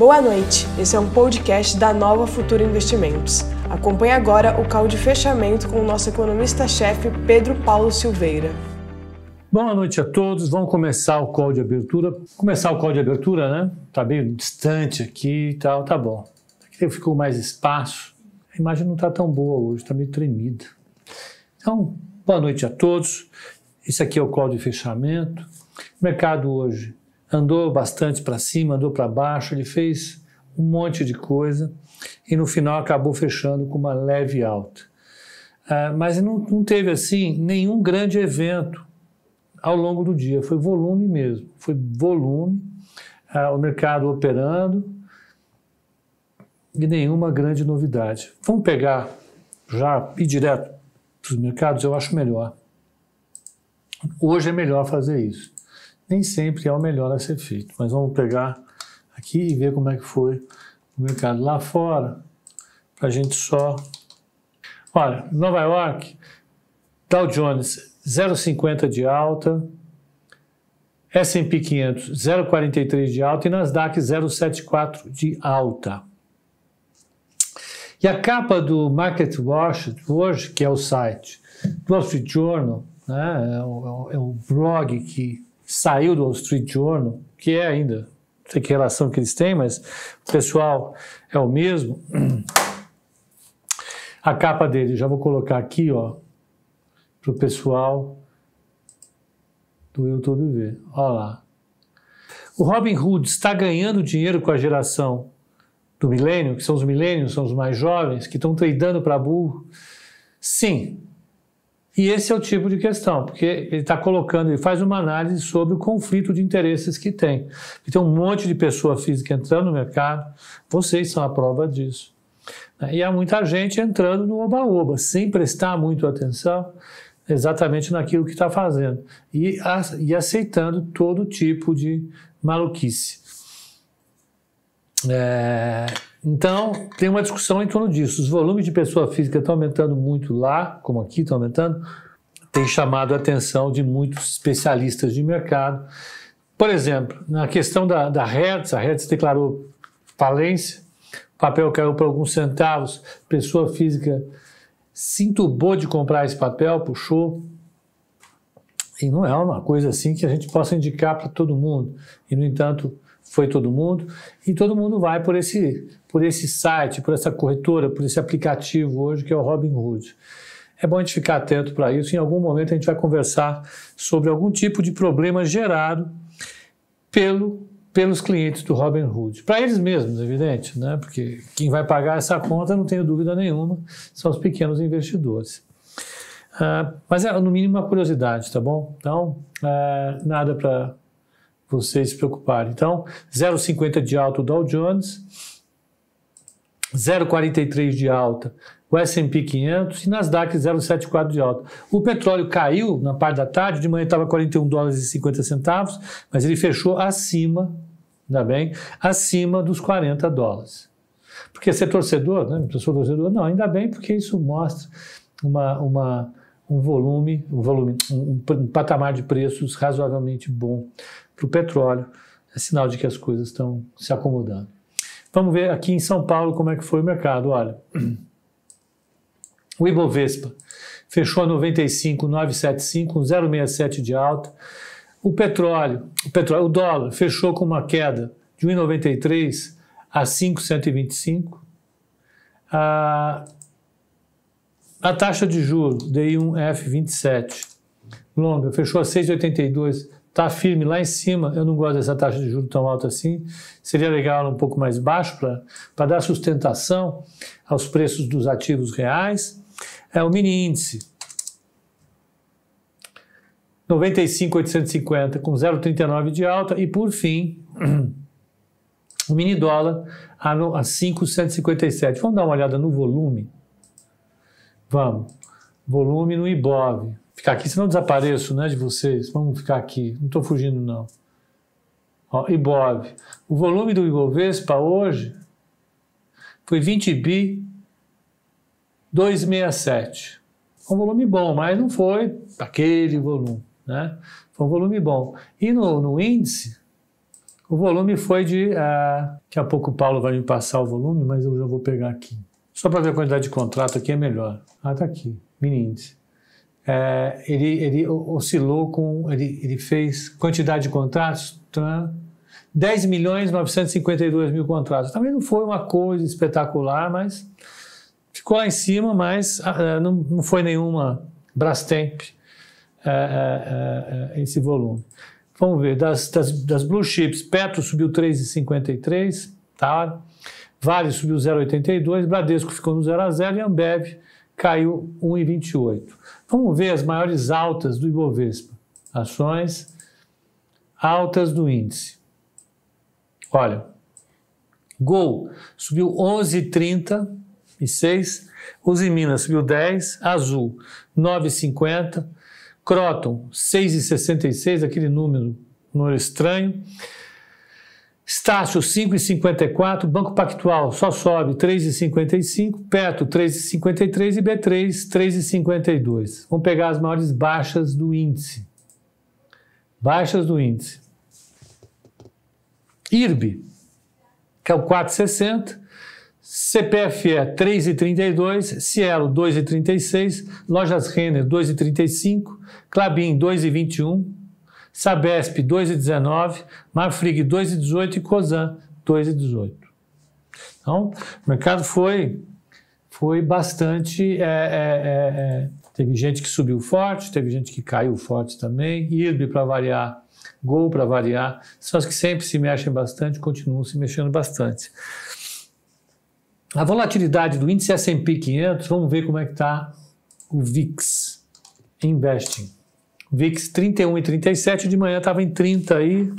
Boa noite, esse é um podcast da Nova Futura Investimentos. Acompanhe agora o call de fechamento com o nosso economista-chefe Pedro Paulo Silveira. Boa noite a todos. Vamos começar o call de abertura. Começar o call de abertura, né? Tá meio distante aqui e tal, tá bom. Aqui ficou mais espaço. A imagem não tá tão boa hoje, tá meio tremida. Então, boa noite a todos. Esse aqui é o call de fechamento. O mercado hoje andou bastante para cima, andou para baixo, ele fez um monte de coisa e no final acabou fechando com uma leve alta. Uh, mas não, não teve assim nenhum grande evento ao longo do dia. Foi volume mesmo, foi volume, uh, o mercado operando e nenhuma grande novidade. Vamos pegar já ir direto para os mercados, eu acho melhor. Hoje é melhor fazer isso. Nem sempre é o melhor a ser feito, mas vamos pegar aqui e ver como é que foi o mercado lá fora, para a gente só. Olha, Nova York, Dow Jones 0,50 de alta, S&P 500 0,43 de alta e Nasdaq 0,74 de alta. E a capa do Market Watch hoje, que é o site do Wall Street Journal, né, é, o, é o blog que saiu do Wall Street Journal, que é ainda, não sei que relação que eles têm, mas o pessoal é o mesmo. A capa dele, já vou colocar aqui, ó, para o pessoal do YouTube ver. Olha lá. O Robin Hood está ganhando dinheiro com a geração do milênio, que são os milênios, são os mais jovens, que estão tradando para burro? Sim. E esse é o tipo de questão, porque ele está colocando, ele faz uma análise sobre o conflito de interesses que tem. E tem um monte de pessoa física entrando no mercado, vocês são a prova disso. E há muita gente entrando no oba-oba, sem prestar muito atenção, exatamente naquilo que está fazendo e, e aceitando todo tipo de maluquice. É, então, tem uma discussão em torno disso. Os volumes de pessoa física estão aumentando muito lá, como aqui estão aumentando, tem chamado a atenção de muitos especialistas de mercado. Por exemplo, na questão da, da Hertz, a Hertz declarou falência, o papel caiu por alguns centavos, pessoa física se entubou de comprar esse papel, puxou. E não é uma coisa assim que a gente possa indicar para todo mundo. E, no entanto, foi todo mundo. E todo mundo vai por esse, por esse site, por essa corretora, por esse aplicativo hoje que é o Robinhood. É bom a gente ficar atento para isso. Em algum momento a gente vai conversar sobre algum tipo de problema gerado pelo pelos clientes do Robinhood. Para eles mesmos, evidente, né? porque quem vai pagar essa conta, não tenho dúvida nenhuma, são os pequenos investidores. Uh, mas é, no mínimo, uma curiosidade, tá bom? Então, uh, nada para vocês se preocuparem. Então, 0,50 de alta o Dow Jones, 0,43 de alta o S&P 500 e Nasdaq 0,74 de alta. O petróleo caiu na parte da tarde, de manhã estava 41 dólares e 50 centavos, mas ele fechou acima, ainda bem, acima dos 40 dólares. Porque ser torcedor, né? Eu torcedor, não, ainda bem, porque isso mostra uma, uma, um volume, um volume, um, um patamar de preços razoavelmente bom para o petróleo. É sinal de que as coisas estão se acomodando. Vamos ver aqui em São Paulo como é que foi o mercado. Olha. O Ibovespa fechou a 95,975, 0,67 de alta. O petróleo, o petróleo, o dólar fechou com uma queda de 1,93 a 5,125. A, a taxa de juros DI1F27 longa fechou a 6,82, está firme lá em cima. Eu não gosto dessa taxa de juros tão alta assim. Seria legal um pouco mais baixo para dar sustentação aos preços dos ativos reais é o mini índice. 95,850 com 0,39 de alta e por fim o mini dólar a 5,157. Vamos dar uma olhada no volume? Vamos. Volume no IBOV. Ficar aqui, senão desapareço né, de vocês. Vamos ficar aqui. Não estou fugindo, não. Ó, IBOV. O volume do Ibovespa hoje foi 20 bi 267. Um volume bom, mas não foi aquele volume, né? Foi um volume bom. E no, no índice, O volume foi de. Uh, daqui a pouco o Paulo vai me passar o volume, mas eu já vou pegar aqui. Só para ver a quantidade de contrato aqui é melhor. Ah, tá aqui, mini índice. É, ele, ele oscilou com. Ele, ele fez quantidade de contratos. Tá? 10 milhões 952 mil contratos. Também não foi uma coisa espetacular, mas ficou lá em cima, mas uh, não, não foi nenhuma Brastemp uh, uh, esse volume. Vamos ver, das, das, das blue chips, Petro subiu 3,53, tá? Vale subiu 0,82, Bradesco ficou no 0 a 0 e Ambev caiu 1,28. Vamos ver as maiores altas do Ibovespa. Ações altas do índice. Olha, Gol subiu 11,36, Uzi Minas subiu 10, Azul 9,50, Croton, 6,66, aquele número, número estranho. Estácio, 5,54. Banco Pactual só sobe 3,55. Petro, 3,53. E B3, 3,52. Vamos pegar as maiores baixas do índice. Baixas do índice. IRB, que é o 4,60. CPFE 3,32, Cielo 2,36, Lojas Renner 2,35, Clabin 2,21, Sabesp 2,19, Marfrig 2,18 e Cosan 2,18. Então, o mercado foi, foi bastante. É, é, é, é, teve gente que subiu forte, teve gente que caiu forte também, IRB para variar, Gol para variar, são as que sempre se mexem bastante, continuam se mexendo bastante. A volatilidade do índice S&P 500, vamos ver como é que está o VIX Investing. VIX 31,37, de manhã estava em 30 aí,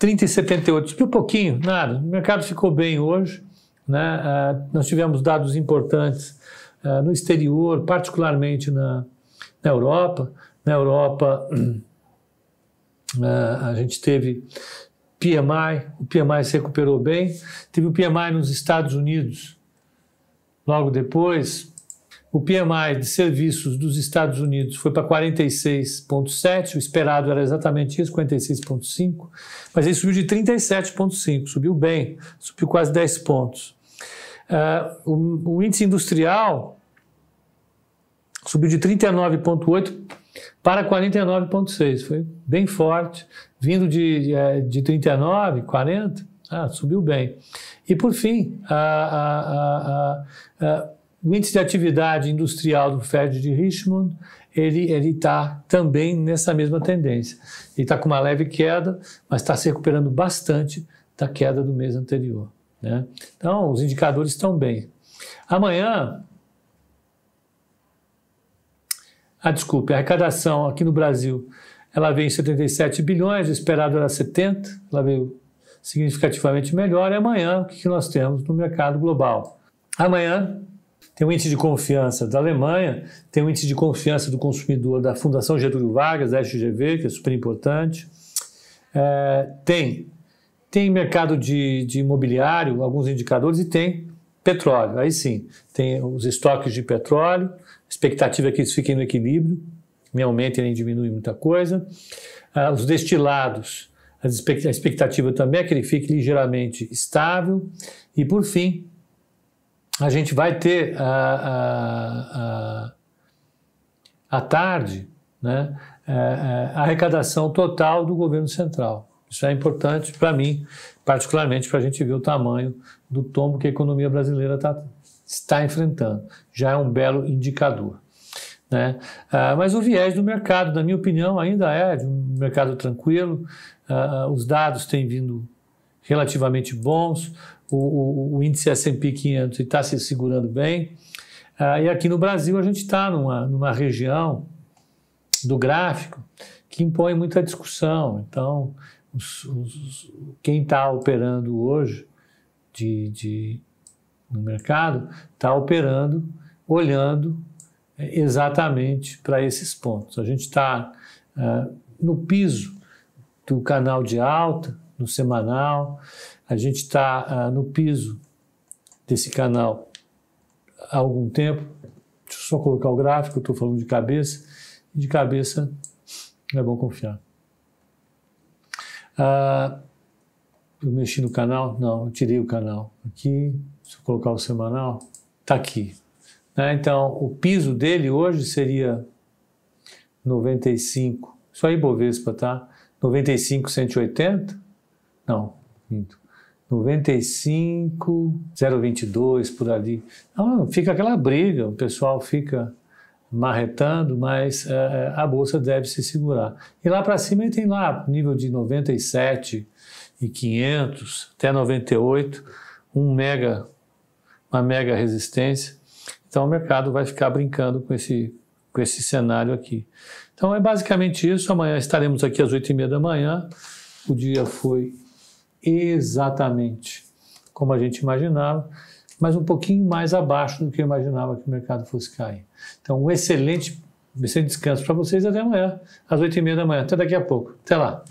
30,78, subiu um pouquinho, nada. O mercado ficou bem hoje, né? Uh, nós tivemos dados importantes uh, no exterior, particularmente na, na Europa. Na Europa, uh, a gente teve PMI, o PMI se recuperou bem. Teve o PMI nos Estados Unidos logo depois. O PMI de serviços dos Estados Unidos foi para 46,7, o esperado era exatamente isso, 46,5, mas ele subiu de 37,5, subiu bem, subiu quase 10 pontos. Uh, o, o índice industrial subiu de 39,8 para 49,6, foi bem forte, vindo de, de 39, 40, ah, subiu bem. E por fim, a, a, a, o índice de atividade industrial do Fed de Richmond, ele está também nessa mesma tendência. Ele está com uma leve queda, mas está se recuperando bastante da queda do mês anterior. Né? Então, os indicadores estão bem. Amanhã, ah, desculpe, a arrecadação aqui no Brasil ela veio em 77 bilhões, o esperado era 70, ela veio significativamente melhor. E amanhã, o que nós temos no mercado global? Amanhã tem o índice de confiança da Alemanha, tem o índice de confiança do consumidor da Fundação Getúlio Vargas, da FGV, que é super importante. É, tem, tem mercado de, de imobiliário, alguns indicadores, e tem petróleo. Aí sim, tem os estoques de petróleo, expectativa é que eles fiquem no equilíbrio, nem aumenta nem diminui muita coisa. Ah, os destilados, a expectativa também é que ele fique ligeiramente estável. E, por fim, a gente vai ter a, a, a, a tarde né, a, é, é, a arrecadação total do governo central. Isso é importante para mim, particularmente para a gente ver o tamanho do tombo que a economia brasileira tá, está enfrentando. Já é um belo indicador. Né? Ah, mas o viés do mercado, na minha opinião, ainda é de um mercado tranquilo. Ah, os dados têm vindo relativamente bons, o, o, o índice S&P 500 está se segurando bem. Ah, e aqui no Brasil a gente está numa, numa região do gráfico que impõe muita discussão. Então, os, os, quem está operando hoje de, de, no mercado está operando olhando exatamente para esses pontos. A gente está uh, no piso do canal de alta, no semanal, a gente está uh, no piso desse canal há algum tempo. Deixa eu só colocar o gráfico, estou falando de cabeça, de cabeça é bom confiar. Uh, Eu mexi no canal? Não, eu tirei o canal. Aqui, se eu colocar o semanal, está aqui. Né? Então, o piso dele hoje seria 95, só aí Bovespa, tá? 95, 180? Não, minto. 95, 022 por ali. Então, fica aquela briga, o pessoal fica marretando, mas é, a bolsa deve se segurar. E lá para cima tem lá nível de 97 e 500 até 98, um mega, uma mega resistência. Então o mercado vai ficar brincando com esse, com esse cenário aqui. Então é basicamente isso. Amanhã estaremos aqui às 8 e meia da manhã. O dia foi exatamente como a gente imaginava mas um pouquinho mais abaixo do que eu imaginava que o mercado fosse cair. Então, um excelente, excelente descanso para vocês até amanhã, às oito e meia da manhã. Até daqui a pouco. Até lá.